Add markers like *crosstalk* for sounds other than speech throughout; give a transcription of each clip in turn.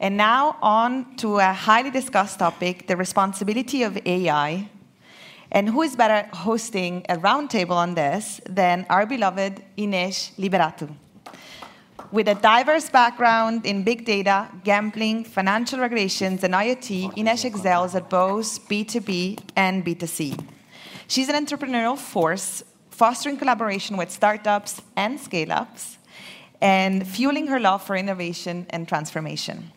And now on to a highly discussed topic, the responsibility of AI. And who is better hosting a roundtable on this than our beloved Inês Liberato? With a diverse background in big data, gambling, financial regulations, and IoT, Inês excels at both B2B and B2C. She's an entrepreneurial force, fostering collaboration with startups and scale-ups, and fueling her love for innovation and transformation.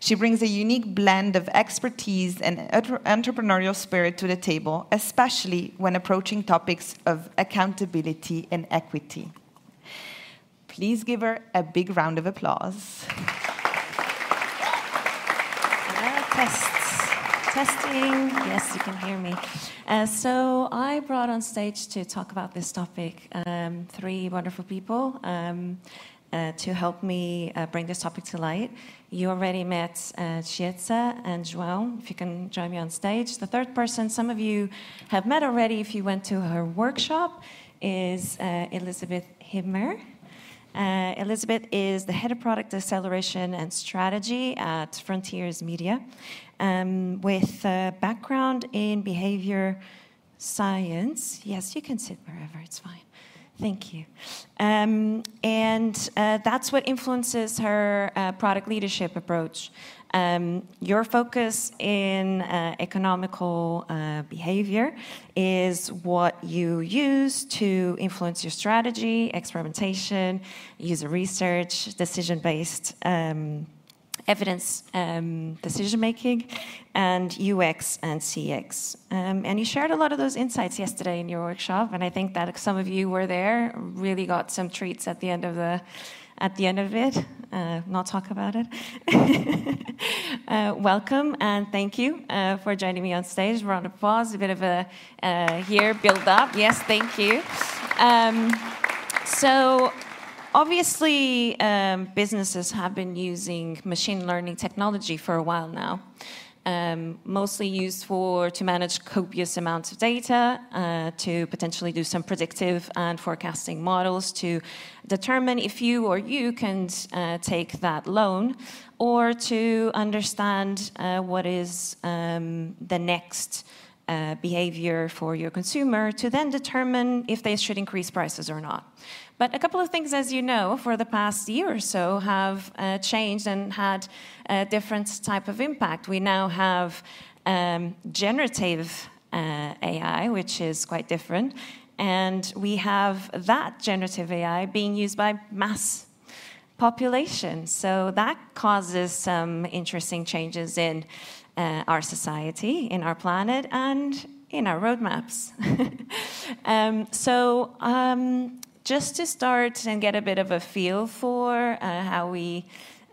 She brings a unique blend of expertise and entrepreneurial spirit to the table, especially when approaching topics of accountability and equity. Please give her a big round of applause. Tests. Testing. Yes, you can hear me. Uh, so I brought on stage to talk about this topic um, three wonderful people um, uh, to help me uh, bring this topic to light. You already met uh, Chiedza and João, if you can join me on stage. The third person, some of you have met already if you went to her workshop, is uh, Elizabeth Immer. Uh, Elizabeth is the head of product acceleration and strategy at Frontiers Media, um, with a background in behavior science. Yes, you can sit wherever, it's fine. Thank you. Um, and uh, that's what influences her uh, product leadership approach. Um, your focus in uh, economical uh, behavior is what you use to influence your strategy, experimentation, user research, decision based. Um, evidence um, decision making, and UX and CX. Um, and you shared a lot of those insights yesterday in your workshop, and I think that some of you were there, really got some treats at the end of the at the end of it. Uh, not talk about it. *laughs* uh, welcome and thank you uh, for joining me on stage. Round of applause, a pause, a bit of a uh, here build up. Yes, thank you. Um, so Obviously, um, businesses have been using machine learning technology for a while now. Um, mostly used for to manage copious amounts of data, uh, to potentially do some predictive and forecasting models to determine if you or you can uh, take that loan, or to understand uh, what is um, the next uh, behavior for your consumer to then determine if they should increase prices or not. But a couple of things, as you know, for the past year or so have uh, changed and had a different type of impact. We now have um, generative uh, AI, which is quite different. And we have that generative AI being used by mass population. So that causes some interesting changes in uh, our society, in our planet, and in our roadmaps. *laughs* um, so um, just to start and get a bit of a feel for uh, how we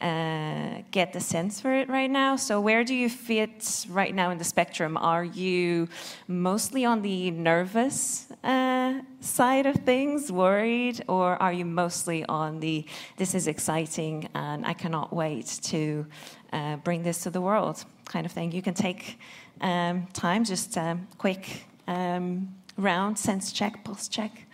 uh, get the sense for it right now. So, where do you fit right now in the spectrum? Are you mostly on the nervous uh, side of things, worried, or are you mostly on the this is exciting and I cannot wait to uh, bring this to the world kind of thing? You can take um, time, just a quick um, round, sense check, pulse check.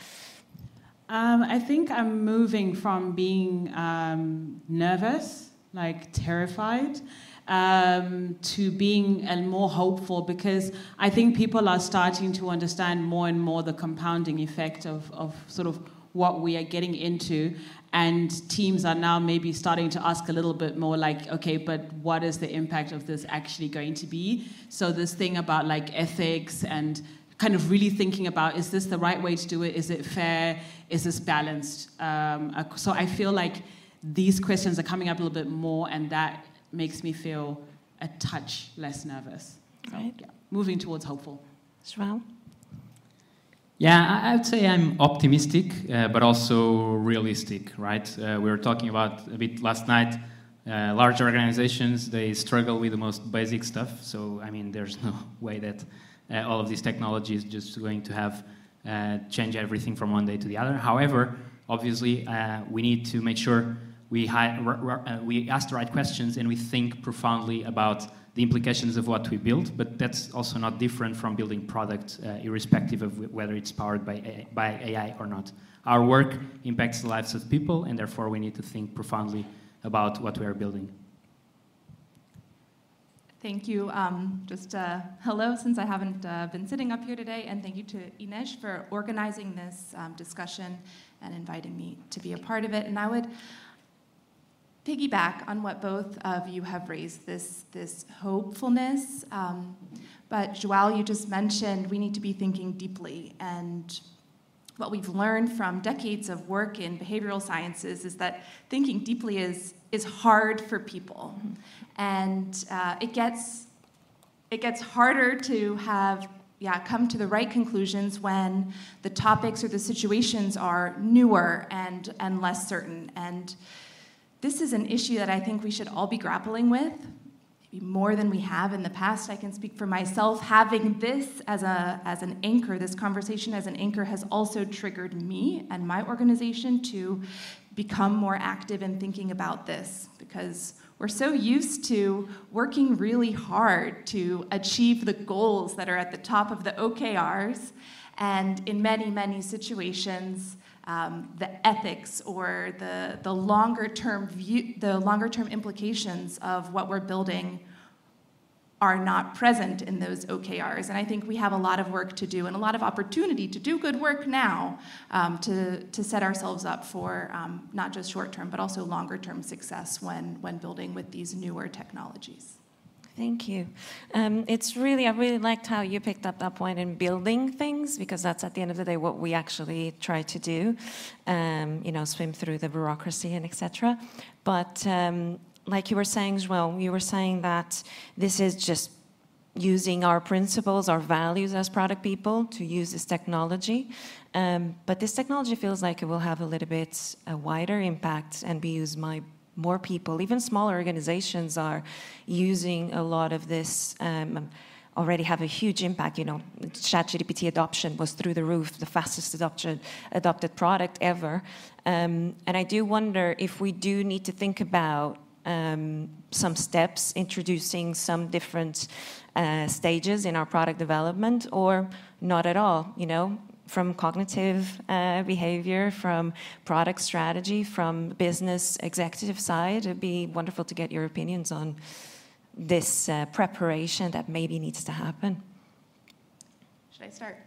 Um, I think I'm moving from being um, nervous, like terrified, um, to being uh, more hopeful because I think people are starting to understand more and more the compounding effect of, of sort of what we are getting into. And teams are now maybe starting to ask a little bit more like, okay, but what is the impact of this actually going to be? So, this thing about like ethics and kind of really thinking about is this the right way to do it? Is it fair? Is this balanced? Um, so I feel like these questions are coming up a little bit more, and that makes me feel a touch less nervous. Right. yeah, moving towards hopeful. João? Yeah, I would say I'm optimistic, uh, but also realistic, right? Uh, we were talking about a bit last night. Uh, large organizations, they struggle with the most basic stuff. So, I mean, there's *laughs* no way that uh, all of these technologies just going to have uh, change everything from one day to the other. However, obviously, uh, we need to make sure we, we ask the right questions and we think profoundly about the implications of what we build, but that's also not different from building product, uh, irrespective of whether it's powered by AI, by AI or not. Our work impacts the lives of people, and therefore we need to think profoundly about what we are building. Thank you. Um, just uh, hello, since I haven't uh, been sitting up here today, and thank you to Inês for organizing this um, discussion and inviting me to be a part of it. And I would piggyback on what both of you have raised this, this hopefulness. Um, but João, you just mentioned we need to be thinking deeply. And what we've learned from decades of work in behavioral sciences is that thinking deeply is, is hard for people. And uh, it, gets, it gets harder to have yeah, come to the right conclusions when the topics or the situations are newer and, and less certain. And this is an issue that I think we should all be grappling with, maybe more than we have in the past. I can speak for myself. Having this as, a, as an anchor, this conversation as an anchor, has also triggered me and my organization to become more active in thinking about this because we're so used to working really hard to achieve the goals that are at the top of the OKRs, and in many, many situations, um, the ethics or the, the longer term view, the longer term implications of what we're building are not present in those OKRs. And I think we have a lot of work to do and a lot of opportunity to do good work now um, to, to set ourselves up for um, not just short term, but also longer term success when, when building with these newer technologies. Thank you. Um, it's really, I really liked how you picked up that point in building things because that's at the end of the day what we actually try to do, um, you know, swim through the bureaucracy and etc. But um, like you were saying well, you were saying that this is just using our principles, our values as product people to use this technology. Um, but this technology feels like it will have a little bit a wider impact and be used by more people. Even smaller organizations are using a lot of this. Um, already have a huge impact. You know, ChatGPT adoption was through the roof, the fastest adopted product ever. Um, and I do wonder if we do need to think about um, some steps, introducing some different uh, stages in our product development, or not at all. You know, from cognitive uh, behavior, from product strategy, from business executive side. It'd be wonderful to get your opinions on this uh, preparation that maybe needs to happen. Should I start?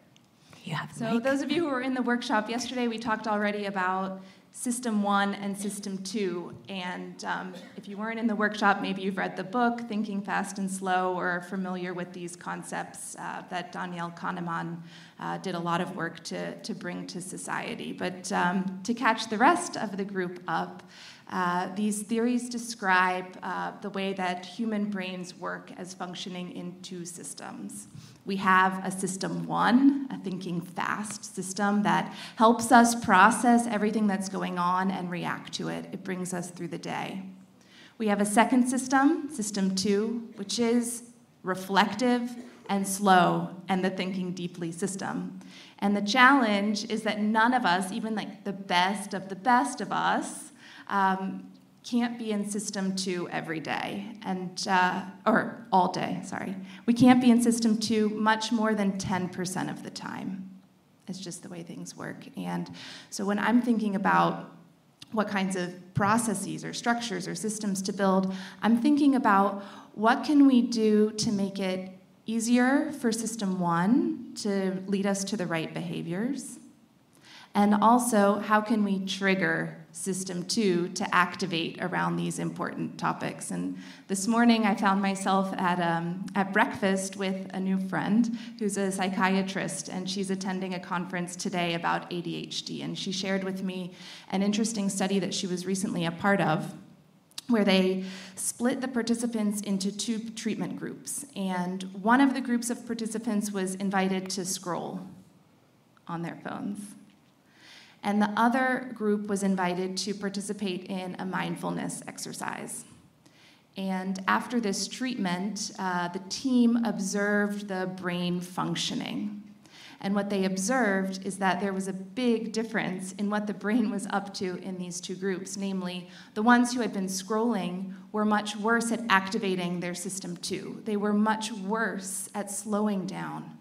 You have. So, those of you who were in the workshop yesterday, we talked already about System 1 and System 2. And um, if you weren't in the workshop, maybe you've read the book, Thinking Fast and Slow, or are familiar with these concepts uh, that Daniel Kahneman uh, did a lot of work to, to bring to society. But um, to catch the rest of the group up, uh, these theories describe uh, the way that human brains work as functioning in two systems. We have a system one, a thinking fast system that helps us process everything that's going on and react to it. It brings us through the day. We have a second system, system two, which is reflective and slow and the thinking deeply system. And the challenge is that none of us, even like the best of the best of us, um, can't be in system two every day and uh, or all day sorry. We can't be in system two much more than 10% of the time. It's just the way things work. And so when i'm thinking about what kinds of processes or structures or systems to build i'm thinking about what can we do to make it easier for system one to lead us to the right behaviors? And also how can we trigger system two to activate around these important topics. And this morning I found myself at, um, at breakfast with a new friend who's a psychiatrist, and she's attending a conference today about ADHD. And she shared with me an interesting study that she was recently a part of. Where they split the participants into two treatment groups. And one of the groups of participants was invited to scroll on their phones and the other group was invited to participate in a mindfulness exercise. And after this treatment, uh, the team observed the brain functioning. And what they observed is that there was a big difference in what the brain was up to in these two groups. Namely, the ones who had been scrolling were much worse at activating their system two, they were much worse at slowing down.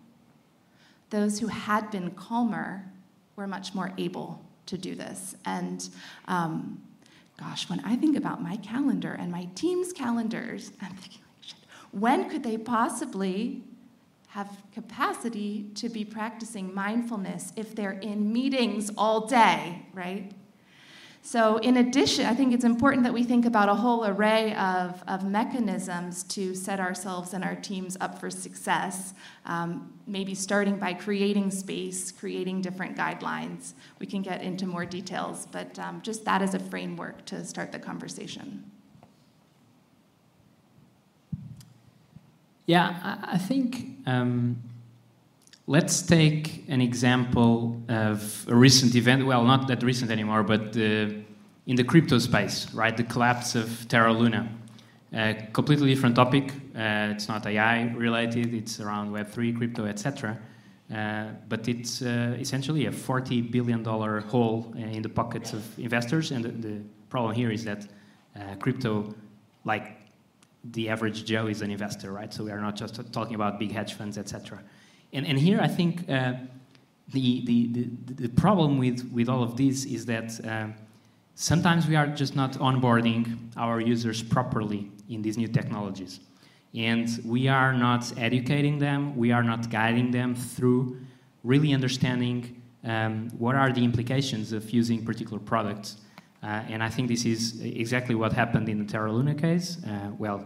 Those who had been calmer we're much more able to do this. And um, gosh, when I think about my calendar and my team's calendars, *laughs* I'm thinking, when could they possibly have capacity to be practicing mindfulness if they're in meetings all day, right? So, in addition, I think it's important that we think about a whole array of, of mechanisms to set ourselves and our teams up for success. Um, maybe starting by creating space, creating different guidelines. We can get into more details, but um, just that as a framework to start the conversation. Yeah, I, I think um, Let's take an example of a recent event. Well, not that recent anymore, but in the crypto space, right? The collapse of Terra Luna. A completely different topic. Uh, it's not AI related. It's around Web3, crypto, etc. Uh, but it's uh, essentially a 40 billion dollar hole in the pockets of investors. And the, the problem here is that uh, crypto, like the average Joe, is an investor, right? So we are not just talking about big hedge funds, etc. And, and here I think uh, the, the, the, the, problem with, with all of this is that uh, sometimes we are just not onboarding our users properly in these new technologies. And we are not educating them, we are not guiding them through really understanding um, what are the implications of using particular products. Uh, and I think this is exactly what happened in the Terra Luna case. Uh, well,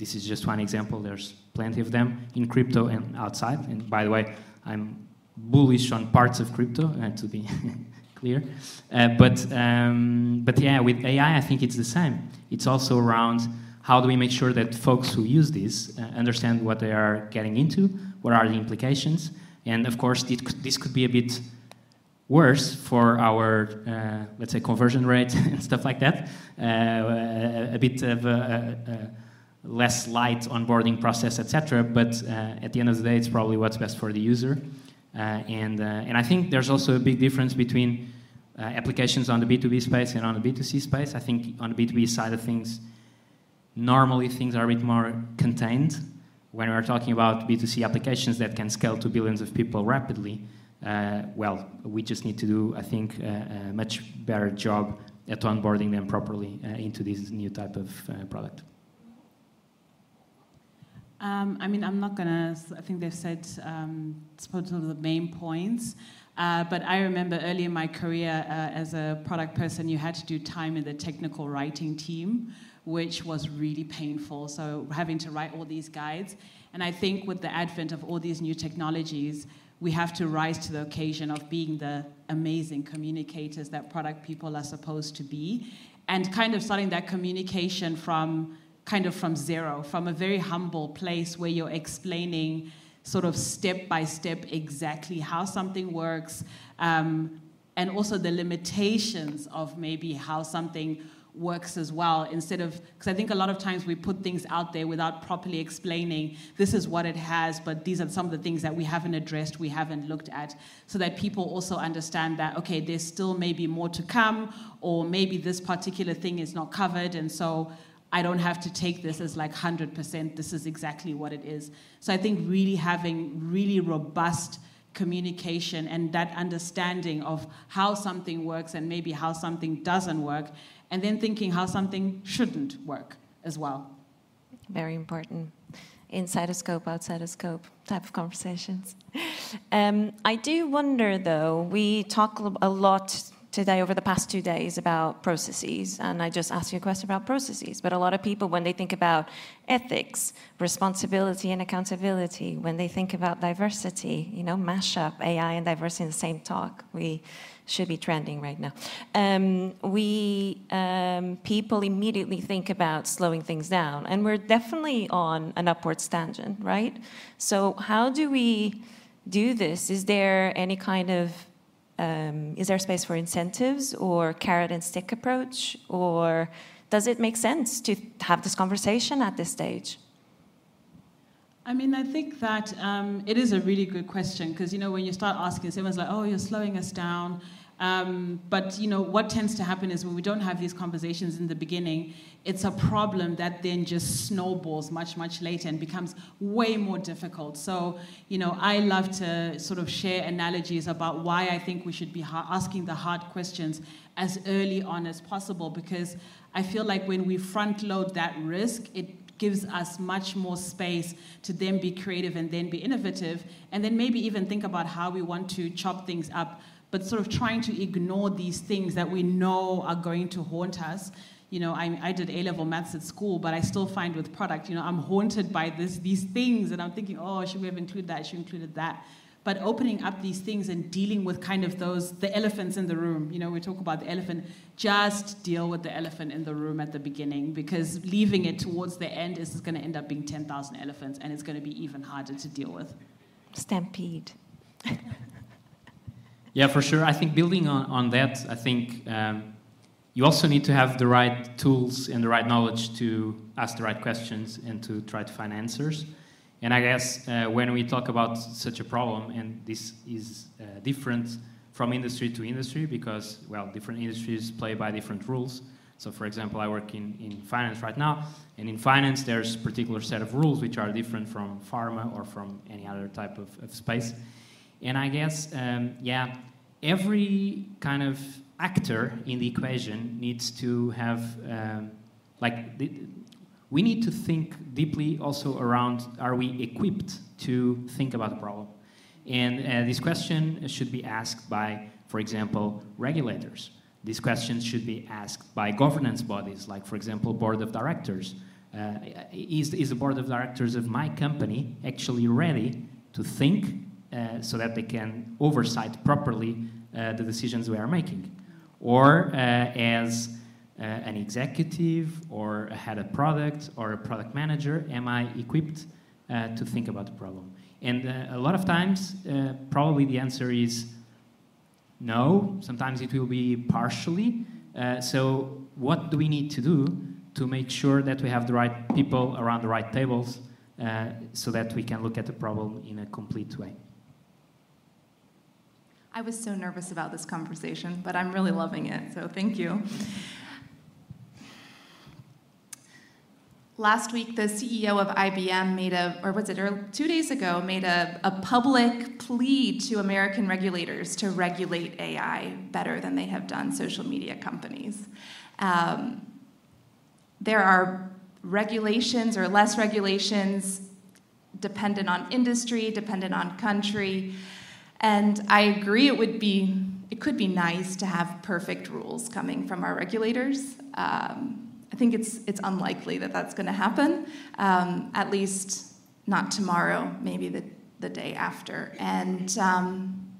this is just one example. There's plenty of them in crypto and outside. And by the way, I'm bullish on parts of crypto, uh, to be *laughs* clear. Uh, but, um, but yeah, with AI, I think it's the same. It's also around how do we make sure that folks who use this uh, understand what they are getting into, what are the implications, and of course, could, this could be a bit worse for our, uh, let's say, conversion rate *laughs* and stuff like that. Uh, a, a, bit of a, a less light onboarding process, etc. But uh, at the end of the day, it's probably what's best for the user. Uh, and, uh, and I think there's also a big difference between applications on the B2B space and on the B2C space. I think on the B2B side of things, normally things are a bit more contained. When we're talking about B2C applications that can scale to billions of people rapidly, uh, well, we just need to do, I think, a, a much better job at onboarding them properly uh, into this new type of uh, product. Um, I mean, I'm not gonna. I think they've said um, sort of the main points. Uh, but I remember early in my career uh, as a product person, you had to do time in the technical writing team, which was really painful. So having to write all these guides, and I think with the advent of all these new technologies, we have to rise to the occasion of being the amazing communicators that product people are supposed to be, and kind of starting that communication from kind of from zero, from a very humble place where you're explaining sort of step by step exactly how something works um, and also the limitations of maybe how something works as well instead of because i think a lot of times we put things out there without properly explaining this is what it has but these are some of the things that we haven't addressed we haven't looked at so that people also understand that okay there's still maybe more to come or maybe this particular thing is not covered and so I don't have to take this as like 100%, this is exactly what it is. So I think really having really robust communication and that understanding of how something works and maybe how something doesn't work, and then thinking how something shouldn't work as well. Very important. Inside a scope, outside a scope type of conversations. *laughs* Um, I do wonder though, we talk a lot today over the past two days about processes, and I just asked you a question about processes. But a lot of people, when they think about ethics, responsibility, and accountability, when they think about diversity, you know, mash up AI and diversity in the same talk. We should be trending right now. Um, we um, people immediately think about slowing things down, and we're definitely on an upwards tangent, right? So how do we do this? Is there any kind of um, is there space for incentives or carrot and stick approach? Or does it make sense to have this conversation at this stage? I mean, I think that um, it is a really good question because, you know, when you start asking, someone's like, oh, you're slowing us down. Um, but you know what tends to happen is when we don't have these conversations in the beginning, it's a problem that then just snowballs much much later and becomes way more difficult. So you know I love to sort of share analogies about why I think we should be asking the hard questions as early on as possible because I feel like when we front load that risk, it gives us much more space to then be creative and then be innovative, and then maybe even think about how we want to chop things up, but sort of trying to ignore these things that we know are going to haunt us. You know, I, I did A level maths at school, but I still find with product, you know, I'm haunted by this, these things, and I'm thinking, oh, should we have included that? Should we included that? but opening up these things and dealing with kind of those the elephants in the room you know we talk about the elephant just deal with the elephant in the room at the beginning because leaving it towards the end is going to end up being 10,000 elephants and it's going to be even harder to deal with stampede *laughs* yeah for sure i think building on, on that i think um, you also need to have the right tools and the right knowledge to ask the right questions and to try to find answers and I guess uh, when we talk about such a problem, and this is uh, different from industry to industry because, well, different industries play by different rules. So, for example, I work in, in finance right now, and in finance, there's a particular set of rules which are different from pharma or from any other type of, of space. And I guess, um, yeah, every kind of actor in the equation needs to have, um, like, we need to think deeply also around are we equipped to think about the problem? And uh, this question should be asked by, for example, regulators. These questions should be asked by governance bodies, like, for example, board of directors. Uh, is, is the board of directors of my company actually ready to think uh, so that they can oversight properly uh, the decisions we are making? Or uh, as uh, an executive or a head of product or a product manager? Am I equipped to think about the problem? And a lot of times, probably the answer is no. Sometimes it will be partially. So, what do we need to do to make sure that we have the right people around the right tables uh, so that we can look at the problem in a complete way? I was so nervous about this conversation, but I'm really loving it, so thank you. Last week, the CEO of IBM made a, or was it two days ago, made a, a public plea to American regulators to regulate AI better than they have done social media companies. Um, there are regulations or less regulations dependent on industry, dependent on country. And I agree it would be, it could be nice to have perfect rules coming from our regulators. Um, I think it's, it's unlikely that that's going to happen, um, at least not tomorrow, maybe the, the day after. And um,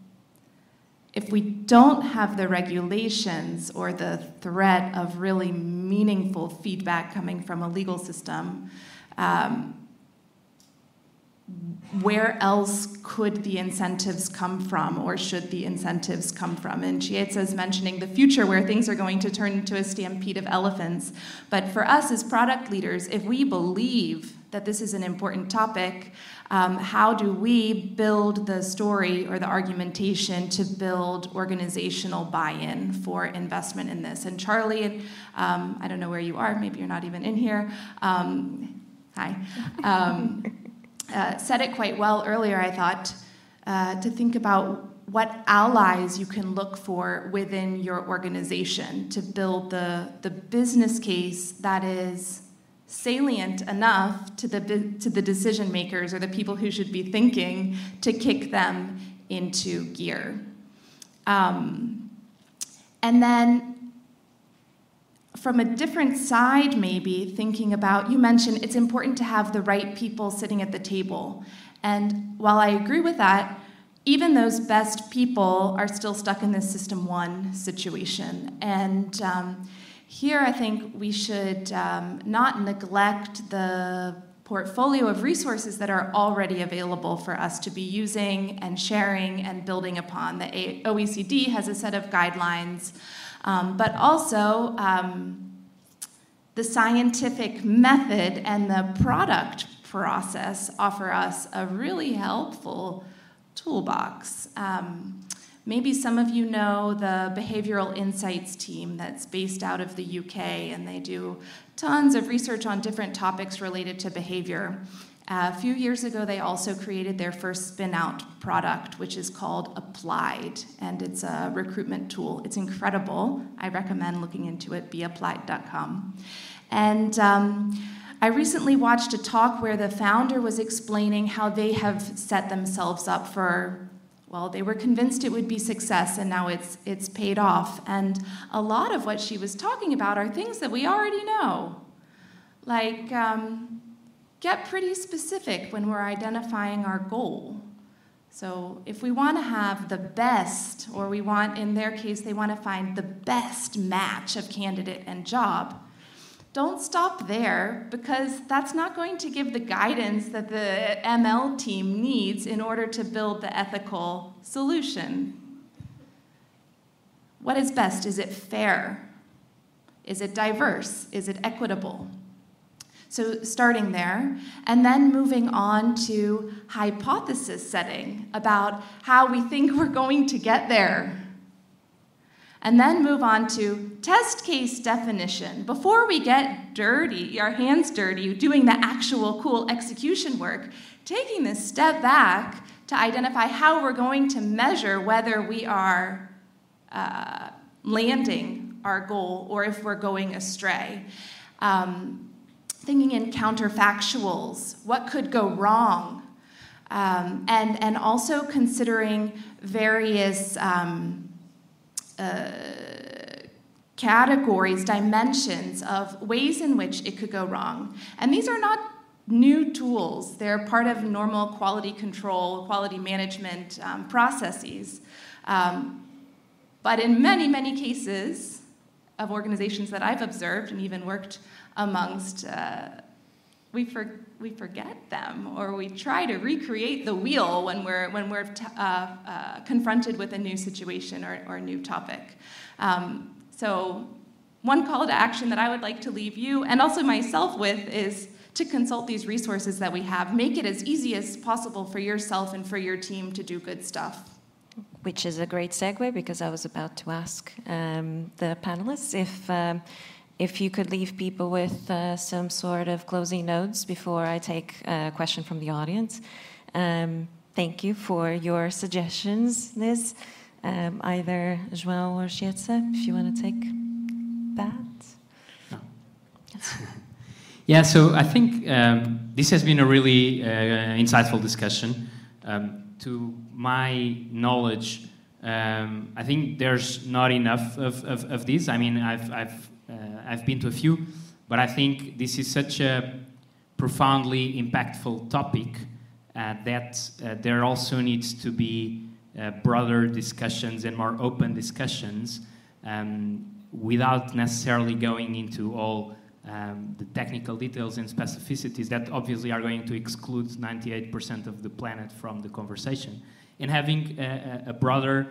if we don't have the regulations or the threat of really meaningful feedback coming from a legal system, um, where else could the incentives come from, or should the incentives come from? And Chiedza is mentioning the future where things are going to turn into a stampede of elephants. But for us as product leaders, if we believe that this is an important topic, um, how do we build the story or the argumentation to build organizational buy in for investment in this? And Charlie, um, I don't know where you are, maybe you're not even in here. Um, hi. Uh, said it quite well earlier, I thought, uh, to think about what allies you can look for within your organization to build the, the business case that is salient enough to the, to the decision makers or the people who should be thinking to kick them into gear. Um, and then from a different side, maybe thinking about, you mentioned it's important to have the right people sitting at the table. And while I agree with that, even those best people are still stuck in this system one situation. And um, here I think we should um, not neglect the portfolio of resources that are already available for us to be using and sharing and building upon. The OECD has a set of guidelines um, but also, um, the scientific method and the product process offer us a really helpful toolbox. Um, maybe some of you know the Behavioral Insights team that's based out of the UK, and they do tons of research on different topics related to behavior. A few years ago, they also created their first spin out product, which is called Applied, and it's a recruitment tool. It's incredible. I recommend looking into it, beapplied.com. And um, I recently watched a talk where the founder was explaining how they have set themselves up for well, they were convinced it would be success and now it's it's paid off. And a lot of what she was talking about are things that we already know. Like um, get pretty specific when we're identifying our goal. So, if we want to have the best, or we want, in their case, they want to find the best match of candidate and job, don't stop there because that's not going to give the guidance that the ML team needs in order to build the ethical solution. What is best? Is it fair? Is it diverse? Is it equitable? So, starting there, and then moving on to hypothesis setting about how we think *laughs* we're going to get there. And then move on to test case definition. Before we get dirty, our hands dirty, doing the actual cool execution work, taking this step back to identify how we're going to measure whether we are uh, landing our goal or if we're going astray. Um, thinking in counterfactuals, what could go wrong, um, and, and also considering various um, uh, categories, dimensions of ways in which it could go wrong. And these are not new tools, they're part of normal quality control, quality management um, processes. Um, but in many, many cases of organizations that I've observed and even worked amongst, uh, we, for, we forget them or we try to recreate the wheel when we're, when we're t- uh, uh, confronted with a new situation or, or a new topic. Um, so, one call to action that I would like to leave you and also myself with is to consult these resources that we have. Make it as easy as possible for yourself and for your team to do good stuff. Which is a great segue because I was about to ask um, the panelists if. Um, if you could leave people with uh, some sort of closing notes before I take a question from the audience. Um, thank you for your suggestions, Liz. Um, either João or Chiedza, if you want to take that. No. *laughs* yeah, so I think um, this has been a really uh, insightful discussion. Um, to my knowledge, um, I think there's not enough of, of, of this. I mean, I've, I've I've been to a few, but I think this is such a profoundly impactful topic uh, that uh, there also needs to be broader discussions and more open discussions um, without necessarily going into all um, the technical details and specificities that obviously are going to exclude 98% of the planet from the conversation. And having a, a broader,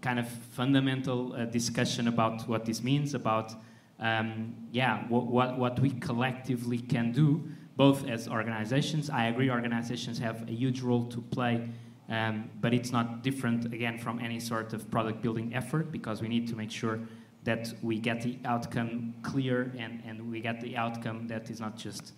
kind of fundamental uh, discussion about what this means, about um, yeah, what, what, what we collectively can do, both as organizations. I agree, organizations have a huge role to play, um, but it's not different, again, from any sort of product building effort because we need to make sure that we get the outcome clear and, and we get the outcome that is not just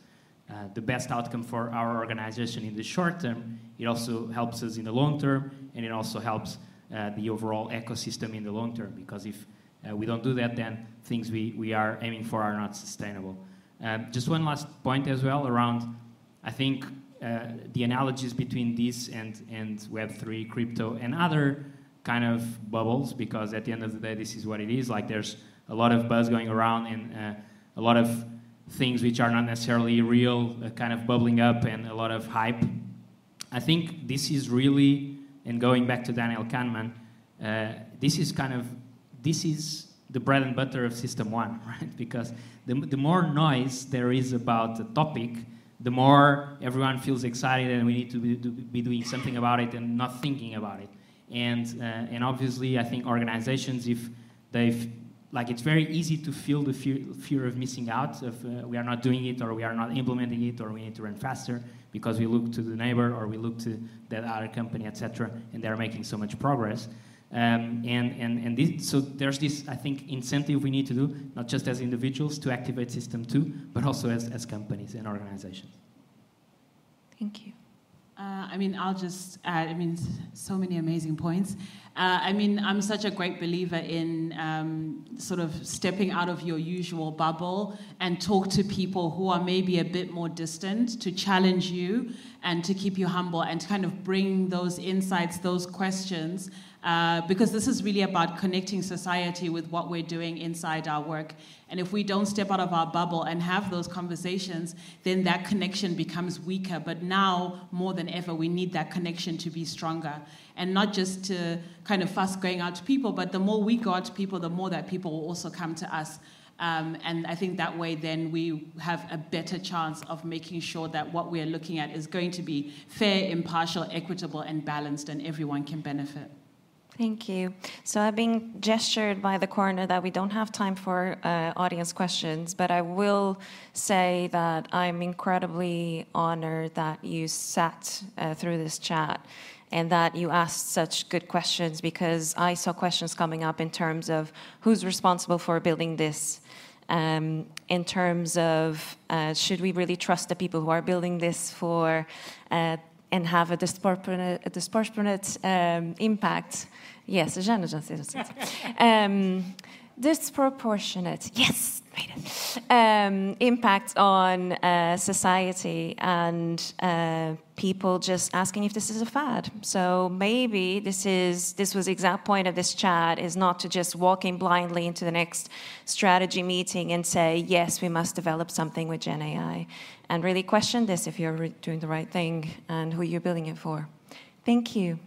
uh, the best outcome for our organization in the short term, it also helps us in the long term, and it also helps uh, the overall ecosystem in the long term because if uh, we don't do that, then things we, we are aiming for are not sustainable. Um, just one last point as well around, I think, uh, the analogies between this and, and Web3, crypto, and other kind of bubbles, because at the end of the day, this is what it is. Like, there's a lot of buzz going around and uh, a lot of things which are not necessarily real, uh, kind of bubbling up, and a lot of hype. I think this is really, and going back to Daniel Kahneman, uh, this is kind of this is the bread and butter of System 1, *laughs* right? Because the, the more noise there is about the topic, the more everyone feels excited and we need to be, be doing something about it and not thinking about it. And, uh, and obviously, I think organizations, if they've like it's very easy to feel the fear, fear of missing out if uh, we are not doing it or we are not implementing it or we need to run faster because we look to the neighbor or we look to that other company etc and they're making so much progress um, and and, and this, so there's this, I think, incentive we need to do, not just as individuals to activate System 2, but also as, as companies and organizations. Thank you. Uh, I mean, I'll just add, I mean, so many amazing points. Uh, I mean, I'm such a great believer in um, sort of stepping out of your usual bubble and talk to people who are maybe a bit more distant to challenge you and to keep you humble and to kind of bring those insights, those questions uh, because this is really about connecting society with what we're doing inside our work. And if we don't step out of our bubble and have those conversations, then that connection becomes weaker. But now, more than ever, we need that connection to be stronger. And not just to kind of fuss going out to people, but the more we go out to people, the more that people will also come to us. Um, and I think that way, then we have a better chance of making sure that what we're looking at is going to be fair, impartial, equitable, and balanced, and everyone can benefit. Thank you. So I've been gestured by the coroner that we don't have time for uh, audience questions, but I will say that I'm incredibly honored that you sat uh, through this chat and that you asked such good questions because I saw questions coming up in terms of who's responsible for building this. Um, in terms of uh, should we really trust the people who are building this for uh, and have a disproportionate, a disproportionate um, impact. Yes, *laughs* um, disproportionate. Yes, um, impact on uh, society and uh, people just asking if this is a fad. So maybe this is this was the exact point of this chat is not to just walk in blindly into the next strategy meeting and say yes we must develop something with Gen AI, and really question this if you're doing the right thing and who you're building it for. Thank you.